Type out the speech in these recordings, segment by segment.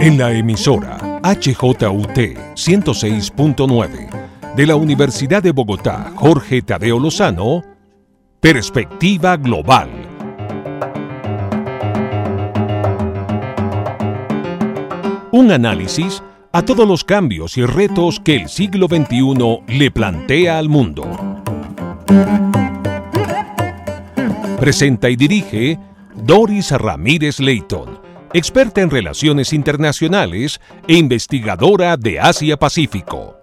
En la emisora HJUT 106.9 de la Universidad de Bogotá, Jorge Tadeo Lozano, Perspectiva Global. Un análisis a todos los cambios y retos que el siglo XXI le plantea al mundo. Presenta y dirige Doris Ramírez Leighton, experta en relaciones internacionales e investigadora de Asia-Pacífico.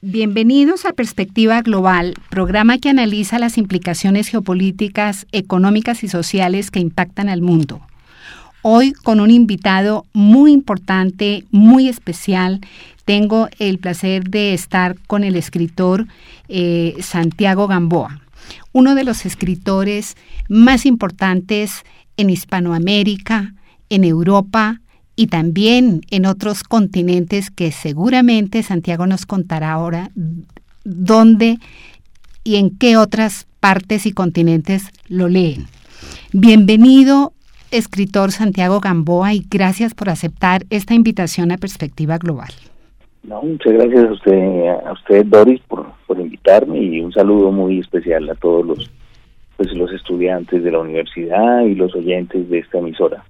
Bienvenidos a Perspectiva Global, programa que analiza las implicaciones geopolíticas, económicas y sociales que impactan al mundo. Hoy con un invitado muy importante, muy especial. Tengo el placer de estar con el escritor eh, Santiago Gamboa, uno de los escritores más importantes en Hispanoamérica, en Europa, y también en otros continentes que seguramente Santiago nos contará ahora dónde y en qué otras partes y continentes lo leen. Bienvenido, escritor Santiago Gamboa, y gracias por aceptar esta invitación a Perspectiva Global. muchas gracias a usted, a usted Doris, por, por invitarme y un saludo muy especial a todos los, pues, los estudiantes de la universidad y los oyentes de esta emisora.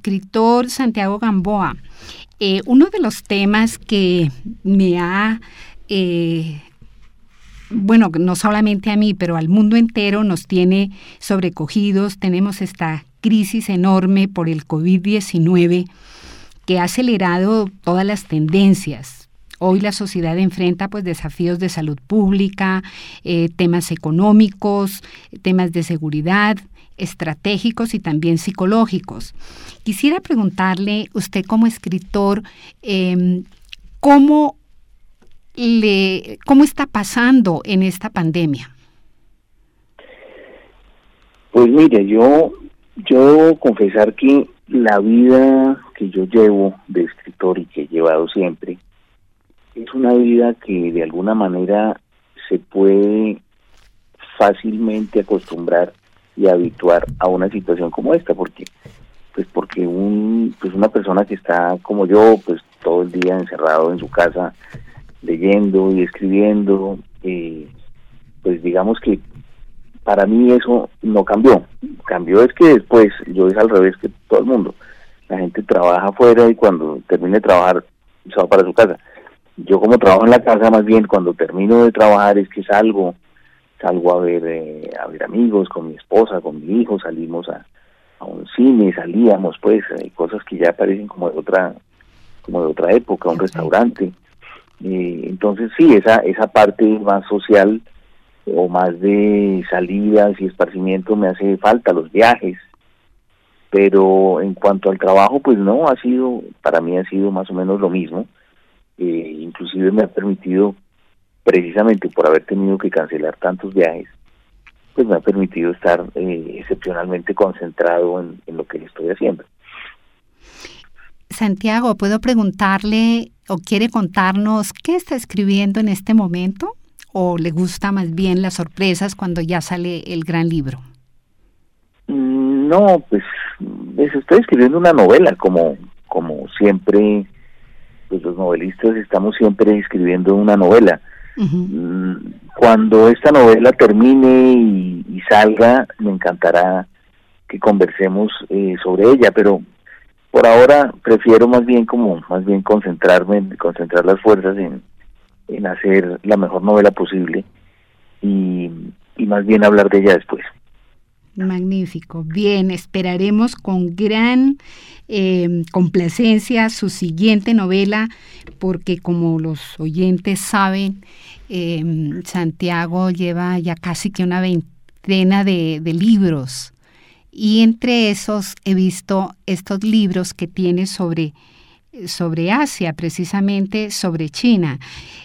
Escritor Santiago Gamboa, eh, uno de los temas que me ha, eh, bueno, no solamente a mí, pero al mundo entero nos tiene sobrecogidos, tenemos esta crisis enorme por el COVID-19 que ha acelerado todas las tendencias. Hoy la sociedad enfrenta pues desafíos de salud pública, eh, temas económicos, temas de seguridad, estratégicos y también psicológicos. Quisiera preguntarle, usted como escritor, em, ¿cómo, le, ¿cómo está pasando en esta pandemia? Pues mire, yo, yo confesar que la vida que yo llevo de escritor y que he llevado siempre es una vida que de alguna manera se puede fácilmente acostumbrar y habituar a una situación como esta, porque pues porque un pues una persona que está como yo, pues todo el día encerrado en su casa leyendo y escribiendo, eh, pues digamos que para mí eso no cambió. Cambió es que después yo es al revés que todo el mundo. La gente trabaja afuera y cuando termine de trabajar se va para su casa. Yo como trabajo en la casa, más bien cuando termino de trabajar es que salgo salgo a ver eh, a ver amigos con mi esposa, con mi hijo, salimos a, a un cine, salíamos pues, eh, cosas que ya parecen como de otra como de otra época, un restaurante. Eh, entonces sí, esa esa parte más social o más de salidas y esparcimiento me hace falta los viajes. Pero en cuanto al trabajo, pues no, ha sido, para mí ha sido más o menos lo mismo. Eh, inclusive me ha permitido precisamente por haber tenido que cancelar tantos viajes, pues me ha permitido estar eh, excepcionalmente concentrado en, en lo que estoy haciendo. Santiago, ¿puedo preguntarle o quiere contarnos qué está escribiendo en este momento? ¿O le gusta más bien las sorpresas cuando ya sale el gran libro? Mm, no, pues estoy escribiendo una novela, como, como siempre, pues los novelistas estamos siempre escribiendo una novela. Mm, cuando esta novela termine y, salga, me encantará que conversemos eh, sobre ella, pero por ahora prefiero más bien como más bien concentrarme, concentrar las fuerzas en, en hacer la mejor novela posible y, y más bien hablar de ella después. Magnífico. Bien, esperaremos con gran eh, complacencia su siguiente novela, porque como los oyentes saben, eh, Santiago lleva ya casi que una veintena de, de libros y entre esos he visto estos libros que tiene sobre sobre Asia, precisamente sobre China.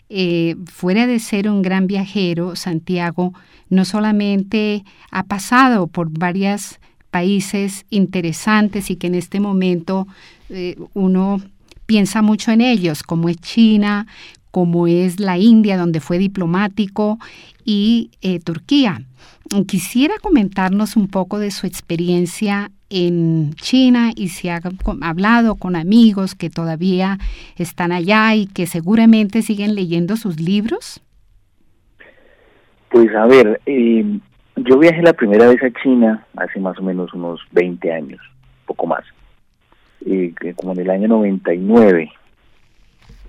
Eh, fuera de ser un gran viajero, Santiago no solamente ha pasado por varios países interesantes y que en este momento eh, uno piensa mucho en ellos, como es China, como es la India, donde fue diplomático, y eh, Turquía. Quisiera comentarnos un poco de su experiencia en China y si ha hablado con amigos que todavía están allá y que seguramente siguen leyendo sus libros. Pues a ver, eh, yo viajé la primera vez a China hace más o menos unos 20 años, poco más, eh, como en el año 99.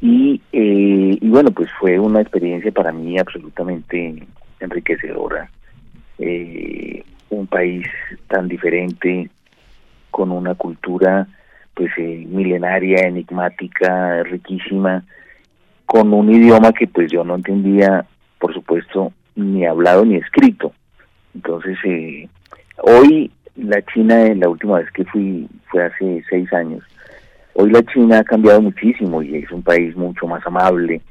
Y, eh, y bueno, pues fue una experiencia para mí absolutamente enriquecedora. Eh, un país tan diferente, con una cultura pues eh, milenaria, enigmática, riquísima, con un idioma que pues yo no entendía, por supuesto, ni hablado ni escrito. Entonces, eh, hoy la China, la última vez que fui fue hace seis años, hoy la China ha cambiado muchísimo y es un país mucho más amable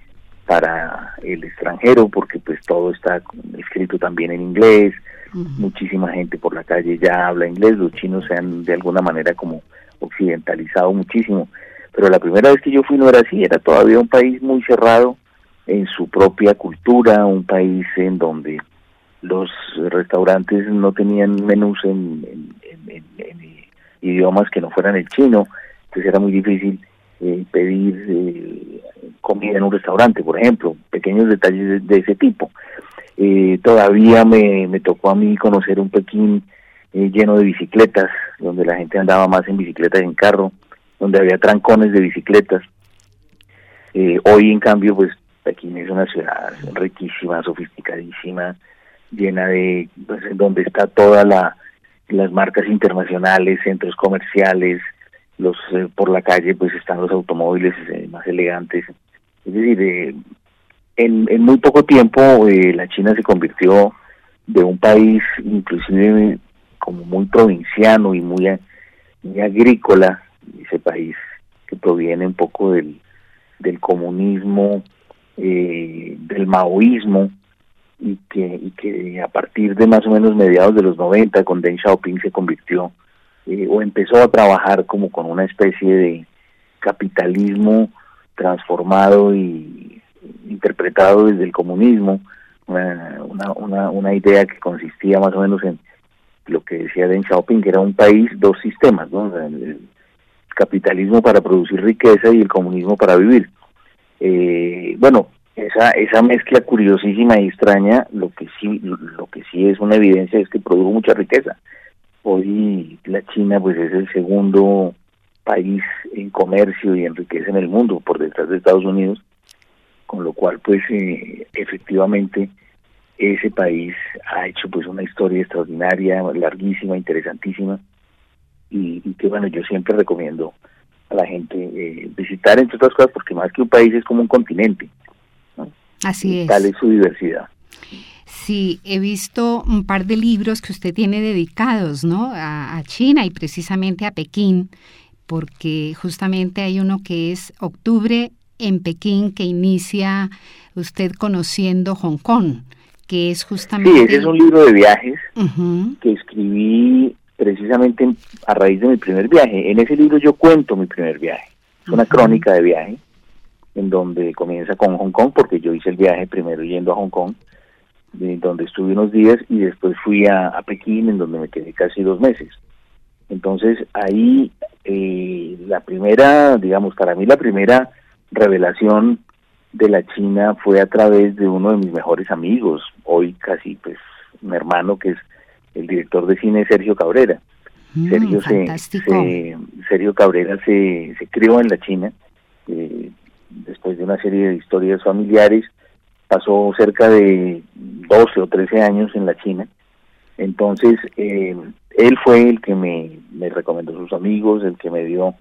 para el extranjero porque pues todo está escrito también en inglés, muchísima gente por la calle ya habla inglés, los chinos se han de alguna manera como occidentalizado muchísimo, pero la primera vez que yo fui no era así, era todavía un país muy cerrado en su propia cultura, un país en donde los restaurantes no tenían menús en, idiomas que no fueran el chino, entonces era muy difícil eh, pedir eh, comida en un restaurante, por ejemplo, pequeños detalles de ese tipo. Eh, todavía me, me, tocó a mí conocer un Pekín eh, lleno de bicicletas, donde la gente andaba más en bicicletas que en carro, donde había trancones de bicicletas. Eh, hoy, en cambio, pues Pekín es una ciudad riquísima, sofisticadísima, llena de, pues, donde está toda la las marcas internacionales, centros comerciales, los por la calle pues están los automóviles más elegantes. Es decir, en, en muy poco tiempo eh, la China se convirtió de un país inclusive como muy provinciano y muy, muy agrícola, ese país que proviene un poco del, del comunismo, eh, del maoísmo, y que, y que a partir de más o menos mediados de los 90 con Deng Xiaoping se convirtió eh, o empezó a trabajar como con una especie de capitalismo transformado y, interpretado desde el comunismo, una, una, una, idea que consistía más o menos en lo que decía Deng Xiaoping, que era un país, dos sistemas, ¿no? el capitalismo para producir riqueza y el comunismo para vivir. Eh, bueno, esa esa mezcla curiosísima y extraña, lo que sí lo que sí es una evidencia es que produjo mucha riqueza. Hoy la China pues es el segundo país en comercio y en riqueza en el mundo por detrás de Estados Unidos con lo cual pues eh, efectivamente ese país ha hecho pues una historia extraordinaria, larguísima, interesantísima y, que bueno yo siempre recomiendo a la gente eh, visitar entre otras cosas porque más que un país es como un continente. Así es. Tal es su diversidad. Sí, he visto un par de libros que usted tiene dedicados, ¿no? A, a, China y precisamente a Pekín, porque justamente hay uno que es Octubre en Pekín que inicia usted conociendo Hong Kong, que es justamente... Sí, ese es un libro de viajes que escribí precisamente a raíz de mi primer viaje. En ese libro yo cuento mi primer viaje. Es una crónica de viaje en donde comienza con Hong Kong, porque yo hice el viaje primero yendo a Hong Kong, de donde estuve unos días y después fui a, a Pekín, en donde me quedé casi dos meses. Entonces ahí eh, la primera, digamos, para mí la primera revelación de la China fue a través de uno de mis mejores amigos, hoy casi pues un hermano que es el director de cine Sergio Cabrera. Mm, Sergio, se, Sergio Cabrera se, se crió en la China, eh, después de una serie de historias familiares, pasó cerca de 12 o 13 años en la China. Entonces, eh, él fue el que me, me recomendó sus amigos, el que me dio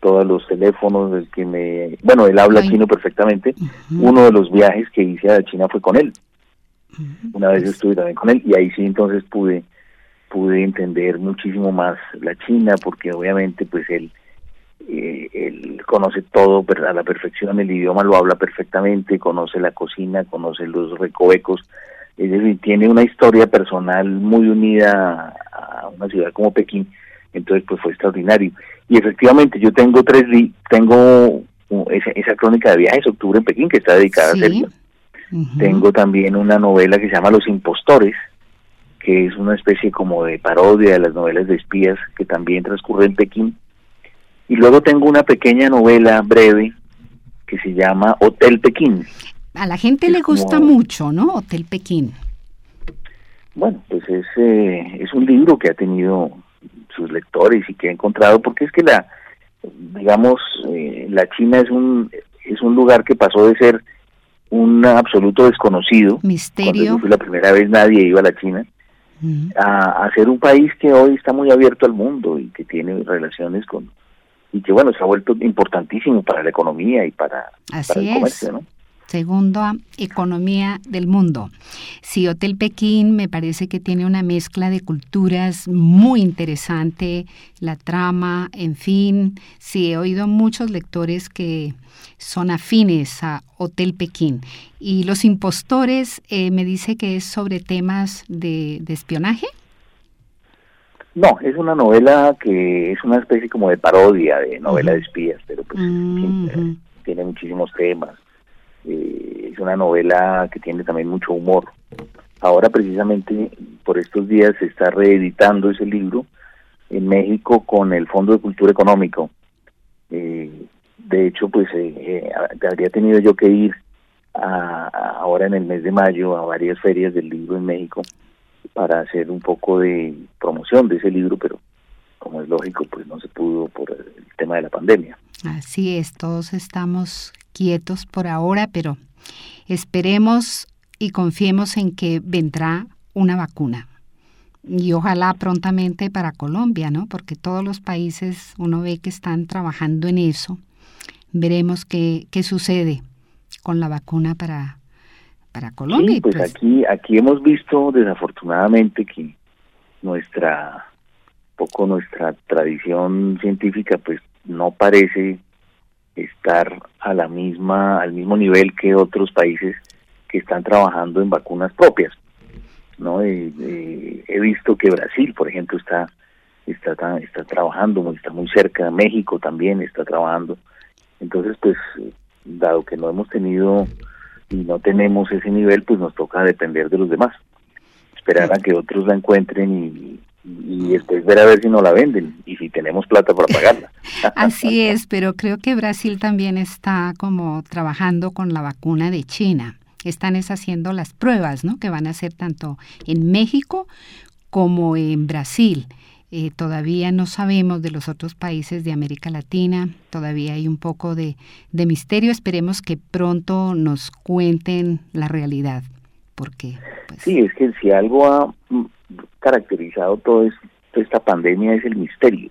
todos los teléfonos, el que me... Bueno, él habla chino perfectamente. Uno de los viajes que hice a China fue con él. Una vez yo estuve también con él y ahí sí entonces pude pude entender muchísimo más la China porque obviamente pues él eh, él conoce todo a la perfección, el idioma lo habla perfectamente, conoce la cocina, conoce los recovecos, es decir, tiene una historia personal muy unida a una ciudad como Pekín, entonces pues fue extraordinario. Y efectivamente yo tengo tres, tengo esa, esa crónica de viajes, Octubre en Pekín, que está dedicada a Sergio. Tengo también una novela que se llama Los Impostores, que es una especie como de parodia de las novelas de espías que también transcurre en Pekín. Y luego tengo una pequeña novela breve que se llama Hotel Pekín. A la gente le gusta mucho, ¿no? Hotel Pekín. Bueno, pues es, eh, es un libro que ha tenido sus lectores y que ha encontrado, porque es que la, digamos, eh, la China es un, es un lugar que pasó de ser un absoluto desconocido. Misterio. Cuando fui la primera vez nadie iba a la China. A, a, ser un país que hoy está muy abierto al mundo y que tiene relaciones con y que bueno se ha vuelto importantísimo para la economía y para, para el comercio, ¿no? segunda economía del mundo. Sí, Hotel Pekín me parece que tiene una mezcla de culturas muy interesante, la trama, en fin, sí, he oído muchos lectores que son afines a Hotel Pekín. Y Los Impostores eh, me dice que es sobre temas de, espionaje. No, es una novela que es una especie como de parodia de novela de espías, pero pues tiene muchísimos temas eh, es una novela que tiene también mucho humor. Ahora precisamente por estos días se está reeditando ese libro en México con el Fondo de Cultura Económico. Eh, de hecho, pues eh, habría tenido yo que ir a, ahora en el mes de mayo a varias ferias del libro en México para hacer un poco de promoción de ese libro, pero como es lógico, pues no se pudo por el tema de la pandemia. Así es, todos estamos quietos por ahora, pero esperemos y confiemos en que vendrá una vacuna. Y ojalá prontamente para Colombia, ¿no? Porque todos los países uno ve que están trabajando en eso. Veremos qué, qué sucede con la vacuna para, para Colombia. Sí, pues, pues, aquí, aquí hemos visto desafortunadamente que nuestra, poco nuestra tradición científica pues no parece estar a la misma al mismo nivel que otros países que están trabajando en vacunas propias no he visto que Brasil por ejemplo está está está trabajando está muy cerca México también está trabajando entonces pues dado que no hemos tenido y no tenemos ese nivel pues nos toca depender de los demás esperar a que otros la encuentren y, y después ver a ver si no la venden y si tenemos plata para pagarla. Así es, pero creo que Brasil también está como trabajando con la vacuna de China. Están es haciendo las pruebas, ¿no? Que van a hacer tanto en México como en Brasil. Eh, todavía no sabemos de los otros países de América Latina, todavía hay un poco de, misterio. Esperemos que pronto nos cuenten la realidad. Porque, pues, sí, es que si algo ha caracterizado todo esto, esta pandemia es el misterio.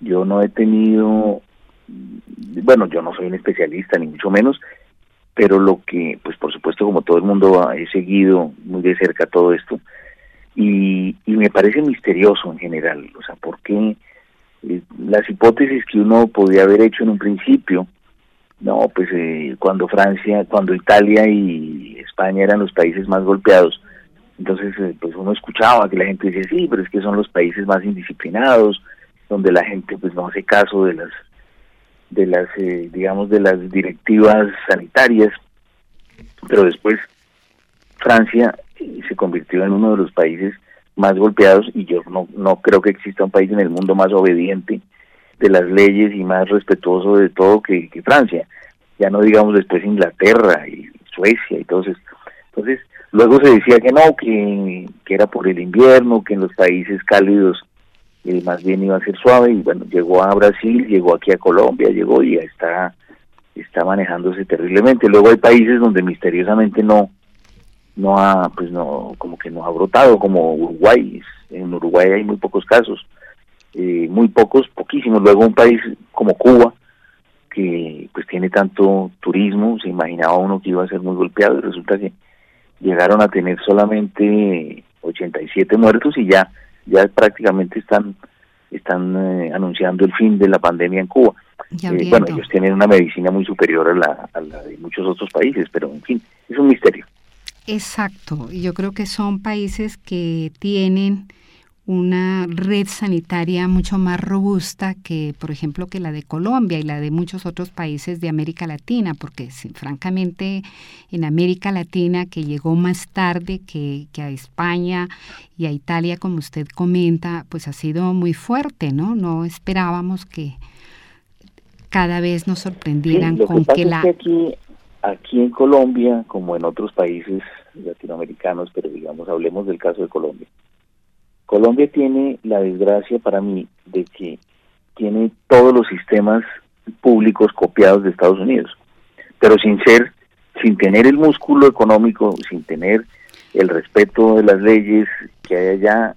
Yo no he tenido, bueno, yo no soy un especialista ni mucho menos, pero lo que, pues por supuesto, como todo el mundo he seguido muy de cerca todo esto, y, y me parece misterioso en general, o sea, ¿por qué eh, las hipótesis que uno podía haber hecho en un principio, no, pues eh, cuando Francia, cuando Italia y España eran los países más golpeados. Entonces, eh, pues uno escuchaba que la gente decía, sí, pero es que son los países más indisciplinados, donde la gente pues no hace caso de las, de las, eh, digamos, de las directivas sanitarias. Pero después Francia se convirtió en uno de los países más golpeados y yo no, no creo que exista un país en el mundo más obediente de las leyes y más respetuoso de todo que, Francia. Ya no digamos después Inglaterra y Suecia y todo eso. Entonces, luego se decía que no, que, que era por el invierno, que en los países cálidos eh, más bien iba a ser suave y bueno, llegó a Brasil, llegó aquí a Colombia, llegó y ya está, está manejándose terriblemente. Luego hay países donde misteriosamente no, no ha, pues no, como que no ha brotado, como Uruguay. En Uruguay hay muy pocos casos. Eh, muy pocos, poquísimos. Luego un país como Cuba, que pues tiene tanto turismo, se imaginaba uno que iba a ser muy golpeado y resulta que llegaron a tener solamente 87 muertos y ya ya prácticamente están están eh, anunciando el fin de la pandemia en Cuba. Eh, bueno, ellos tienen una medicina muy superior a la, a la de muchos otros países, pero en fin, es un misterio. Exacto, yo creo que son países que tienen una red sanitaria mucho más robusta que, por ejemplo, que la de Colombia y la de muchos otros países de América Latina, porque francamente en América Latina, que llegó más tarde que, a España y a Italia, como usted comenta, pues ha sido muy fuerte, ¿no? No esperábamos que cada vez nos sorprendieran con que, la... aquí, aquí en Colombia, como en otros países latinoamericanos, pero digamos, hablemos del caso de Colombia Colombia tiene la desgracia para mí de que tiene todos los sistemas públicos copiados de Estados Unidos, pero sin ser, sin tener el músculo económico, sin tener el respeto de las leyes que hay allá.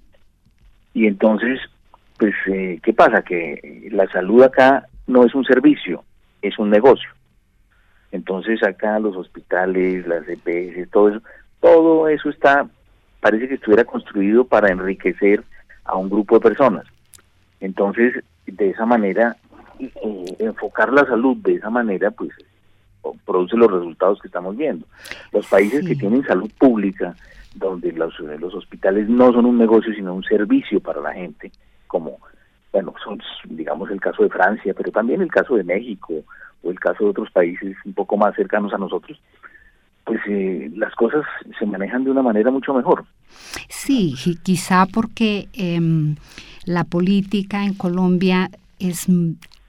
Y entonces, pues, eh, ¿qué pasa? Que la salud acá no es un servicio, es un negocio. Entonces acá los hospitales, las EPS, todo eso, todo eso está parece que estuviera construido para enriquecer a un grupo de personas. Entonces, de esa manera, eh, enfocar la salud de esa manera, pues produce los resultados que estamos viendo. Los países que tienen salud pública, donde los, los hospitales no son un negocio, sino un servicio para la gente, como, bueno, son, digamos, el caso de Francia, pero también el caso de México o el caso de otros países un poco más cercanos a nosotros, pues eh, las cosas se manejan de una manera mucho mejor. Sí, quizá porque em, la política en Colombia es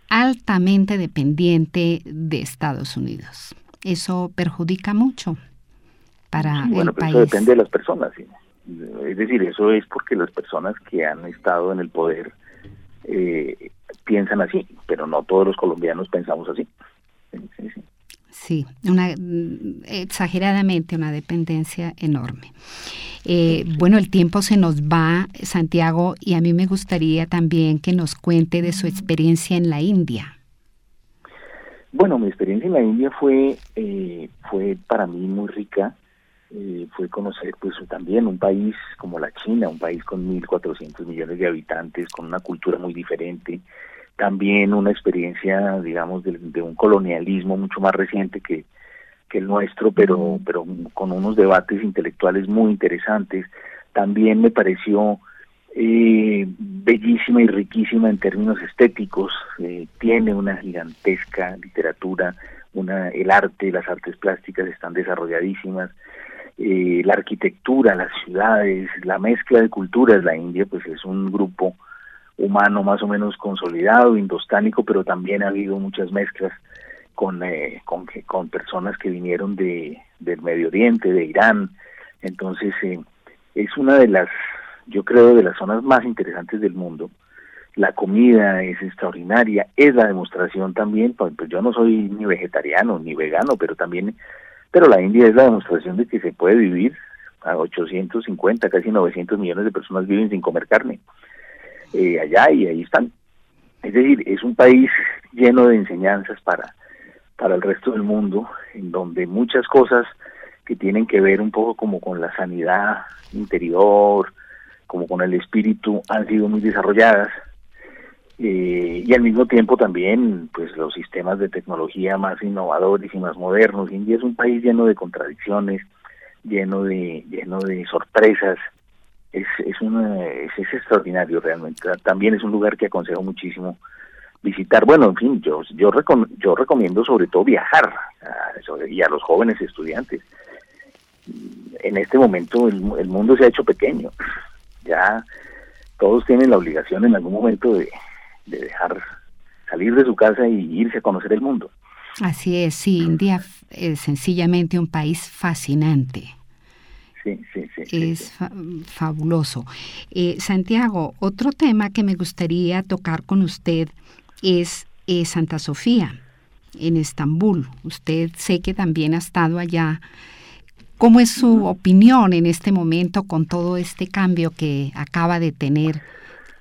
altamente dependiente de Estados Unidos. Eso perjudica mucho para bueno, el país. Eso depende de las personas. Es decir, eso es porque las personas que han estado en el poder eh, piensan así, pero no todos los colombianos pensamos así. Sí, una, mm, exageradamente una dependencia enorme. Eh, bueno, el tiempo se nos va, Santiago, y a mí me gustaría también que nos cuente de su experiencia en la India. Bueno, mi experiencia en la India fue, eh, fue para mí muy rica. Eh, fue conocer pues también un país como la China, un país con 1.400 millones de habitantes, con una cultura muy diferente, también una experiencia, digamos, de, un colonialismo mucho más reciente que, que el nuestro, pero, pero con unos debates intelectuales muy interesantes. También me pareció eh, bellísima y riquísima en términos estéticos. Eh, tiene una gigantesca literatura, una, el arte, las artes plásticas están desarrolladísimas. Eh, la arquitectura, las ciudades, la mezcla de culturas, la India pues es un grupo humano más o menos consolidado, indostánico, pero también ha habido muchas mezclas con, eh, con, personas que vinieron de, del Medio Oriente, de Irán. Entonces, eh, es una de las, yo creo, de las zonas más interesantes del mundo. La comida es extraordinaria, es la demostración también, pues, pues yo no soy ni vegetariano ni vegano, pero también, pero la India es la demostración de que se puede vivir a 850, casi 900 millones de personas viven sin comer carne. Eh, allá y ahí están. Es decir, es un país lleno de enseñanzas para, para el resto del mundo, en donde muchas cosas que tienen que ver un poco como con la sanidad interior, como con el espíritu, han sido muy desarrolladas. Eh, y al mismo tiempo también pues los sistemas de tecnología más innovadores y más modernos. India es un país lleno de contradicciones, lleno de lleno de sorpresas. Es es, una, es, extraordinario realmente. También es un lugar que aconsejo muchísimo visitar. Bueno, en fin, yo yo yo recomiendo sobre todo viajar y a los jóvenes estudiantes. En este momento el, el mundo se ha hecho pequeño. Ya todos tienen la obligación en algún momento de, de dejar salir de su casa y irse a conocer el mundo. Así es, sí, India es sencillamente un país fascinante. Sí, sí, sí. Es fabuloso. Eh, Santiago, otro tema que me gustaría tocar con usted es eh, Santa Sofía, en Estambul. Usted sé que también ha estado allá. ¿Cómo es su opinión en este momento con todo este cambio que acaba de tener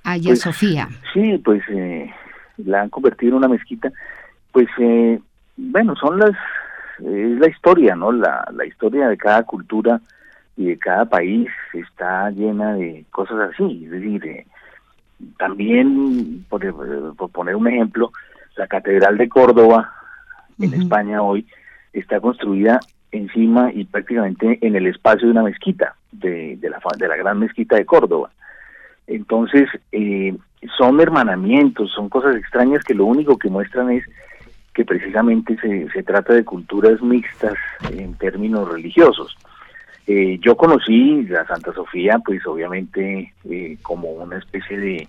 allá pues, Sofía? Sí, pues eh, la han convertido en una mezquita. Pues eh, bueno, son las, es la historia, ¿no? La, la historia de cada cultura y de cada país está llena de cosas así, es decir, eh, también, por, por, poner un ejemplo, la Catedral de Córdoba en España hoy está construida encima y prácticamente en el espacio de una mezquita, de, de, la, de la gran mezquita de Córdoba. Entonces, eh, son hermanamientos, son cosas extrañas que lo único que muestran es que precisamente se, se trata de culturas mixtas en términos religiosos. Eh, yo conocí la Santa Sofía, pues obviamente eh, como una especie de,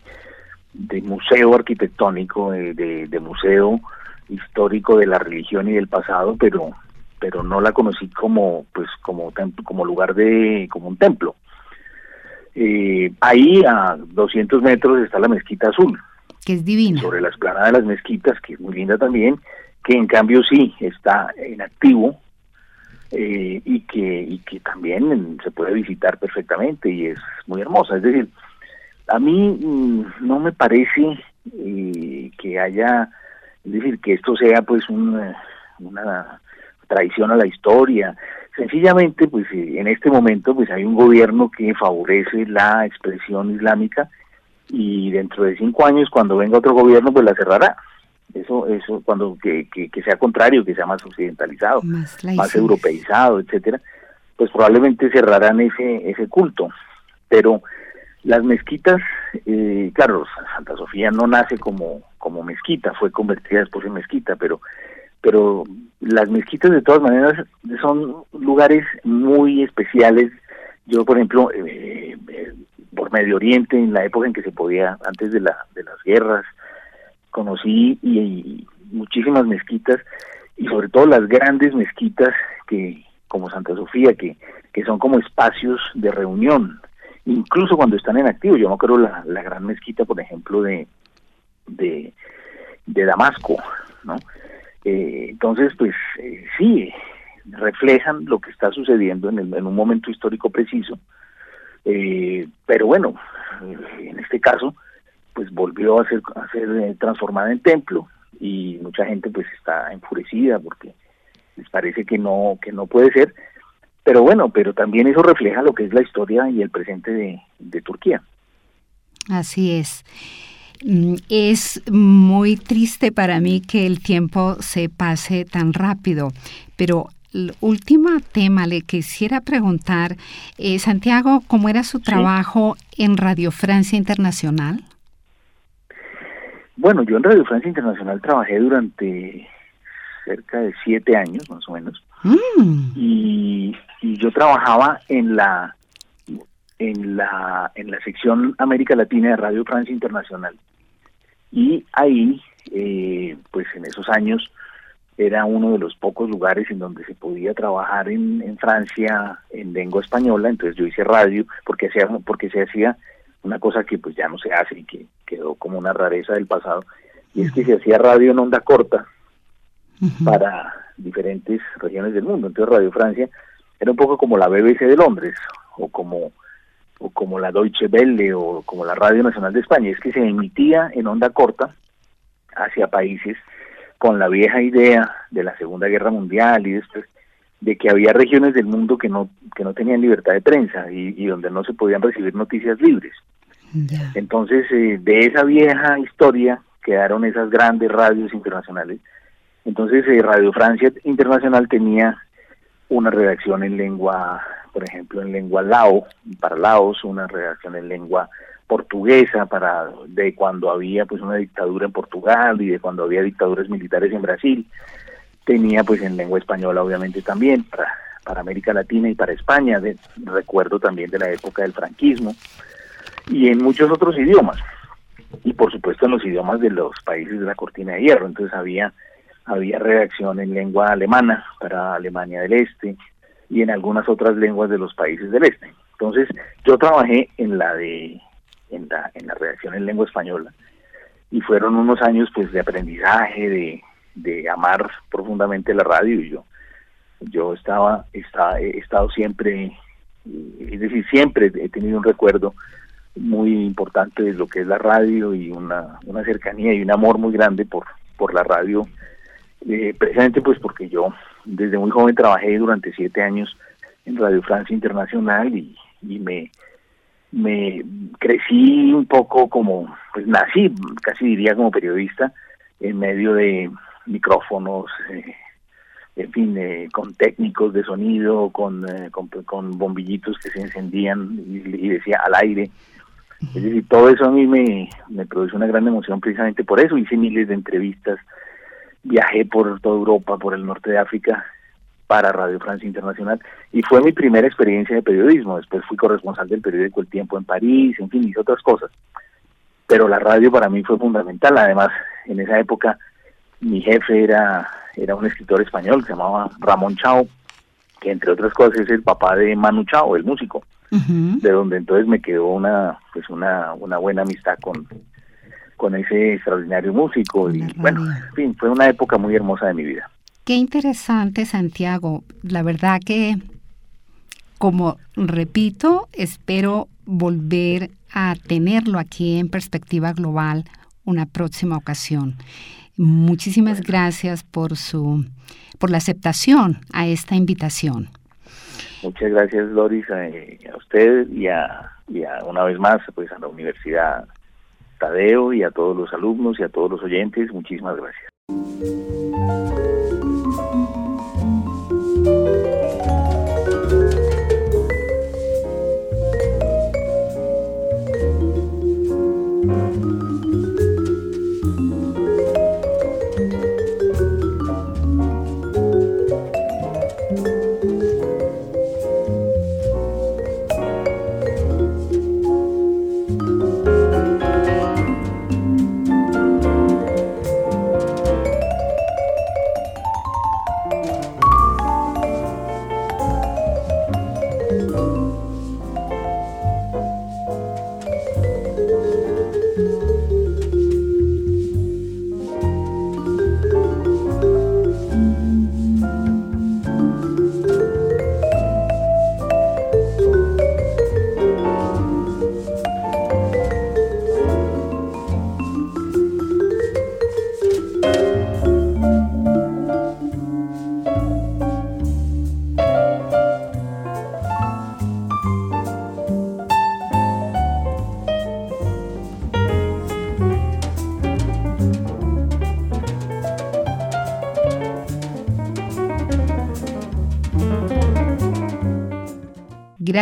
de museo arquitectónico, de, de, museo histórico de la religión y del pasado, pero pero no la conocí como pues como como lugar de como un templo. Eh, ahí a 200 metros está la mezquita azul, que es divina. Sobre la esplanada de las mezquitas, que es muy linda también, que en cambio sí está en activo eh, y, que, y que también se puede visitar perfectamente y es muy hermosa. Es decir, a mí mm, no me parece eh, que haya, es decir, que esto sea pues una, una traición a la historia. Sencillamente, pues en este momento pues hay un gobierno que favorece la expresión islámica y dentro de cinco años cuando venga otro gobierno pues la cerrará eso eso cuando que, que, sea contrario que sea más occidentalizado más, europeizado etcétera pues probablemente cerrarán ese ese culto. Pero las mezquitas eh, claro Santa Sofía no nace como como mezquita fue convertida después en mezquita pero pero las mezquitas de todas maneras son lugares muy especiales. Yo por ejemplo eh, eh por Medio Oriente en la época en que se podía, antes de, la, de las guerras, conocí y, muchísimas mezquitas y sobre todo las grandes mezquitas que como Santa Sofía que, que son como espacios de reunión incluso cuando están en activo. Yo no creo la, la gran mezquita por ejemplo de de, de Damasco no eh, entonces pues eh, sí reflejan lo que está sucediendo en, el, en un momento histórico preciso. Eh, pero bueno, en este caso, pues volvió a ser, a ser eh, transformada en templo. Y mucha gente pues está enfurecida porque les parece que no que no puede ser. Pero bueno pero también eso refleja lo que es la historia y el presente de, de Turquía. Así es. Mm, es muy triste para mí que el tiempo se pase tan rápido pero el último tema le quisiera preguntar, eh, Santiago, ¿cómo era su trabajo en Radio Francia Internacional? Bueno, yo en Radio Francia Internacional trabajé durante cerca de siete años, más o menos, mm. y, yo trabajaba en la en la en la sección América Latina de Radio Francia Internacional. Y ahí, eh, pues en esos años era uno de los pocos lugares en donde se podía trabajar en, en Francia en lengua española, entonces yo hice radio porque hacía, porque se hacía una cosa que pues ya no se hace y que quedó como una rareza del pasado, y es que se hacía radio en onda corta para diferentes regiones del mundo. Entonces Radio Francia era un poco como la BBC de Londres o como o como la Deutsche Welle o como la Radio Nacional de España, es que se emitía en onda corta hacia países con la vieja idea de la Segunda Guerra Mundial y después de que había regiones del mundo que no que no tenían libertad de prensa y, donde no se podían recibir noticias libres. Entonces, eh, de esa vieja historia quedaron esas grandes radios internacionales. Entonces, eh, Radio Francia Internacional tenía una redacción en lengua por ejemplo, en lengua lao, para Laos, una redacción en lengua portuguesa para de cuando había pues una dictadura en Portugal y de cuando había dictaduras militares en Brasil. Tenía pues en lengua española obviamente también para, para América Latina y para España, de, recuerdo también de la época del franquismo y en muchos otros idiomas. Y por supuesto en los idiomas de los países de la cortina de hierro. Entonces había había redacción en lengua alemana para Alemania del Este y en algunas otras lenguas de los países del Este. Entonces, yo trabajé en la de en la en la redacción en lengua española y fueron unos años pues de aprendizaje, de, de amar profundamente la radio y yo yo estaba, estaba he estado siempre es decir, siempre he tenido un recuerdo muy importante de lo que es la radio y una, una cercanía y un amor muy grande por, por la radio eh, precisamente pues porque yo desde muy joven trabajé durante siete años en Radio Francia Internacional y, y me, crecí un poco como, pues nací, casi diría como periodista, en medio de micrófonos, eh, en fin, eh, con técnicos de sonido, con, con, bombillitos que se encendían y, decía al aire. Es decir, todo eso a mí me, me produce una gran emoción precisamente por eso. Hice miles de entrevistas viajé por toda Europa, por el norte de África para Radio Francia Internacional y fue mi primera experiencia de periodismo. Después fui corresponsal del periódico El Tiempo en París, en fin, hice otras cosas. Pero la radio para mí fue fundamental. Además, en esa época mi jefe era, era un escritor español que se llamaba Ramón Chao, que entre otras cosas es el papá de Manu Chao, el músico, de donde entonces me quedó una pues una, una buena amistad con, con ese extraordinario músico y bueno, en fin, fue una época muy hermosa de mi vida. Qué interesante, Santiago. La verdad que, como repito, espero volver a tenerlo aquí en perspectiva global una próxima ocasión. Muchísimas gracias por su por la aceptación a esta invitación. Muchas gracias, Loris, a, a usted y a, y a, una vez más pues a la Universidad Tadeo y a todos los alumnos y a todos los oyentes. Muchísimas gracias.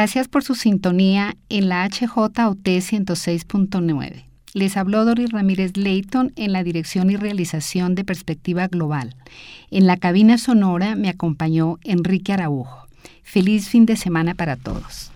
Gracias por su sintonía en la HJOT 106.9. Les habló Doris Ramírez Leighton en la dirección y realización de Perspectiva Global. En la cabina sonora me acompañó Enrique Araujo. Feliz fin de semana para todos.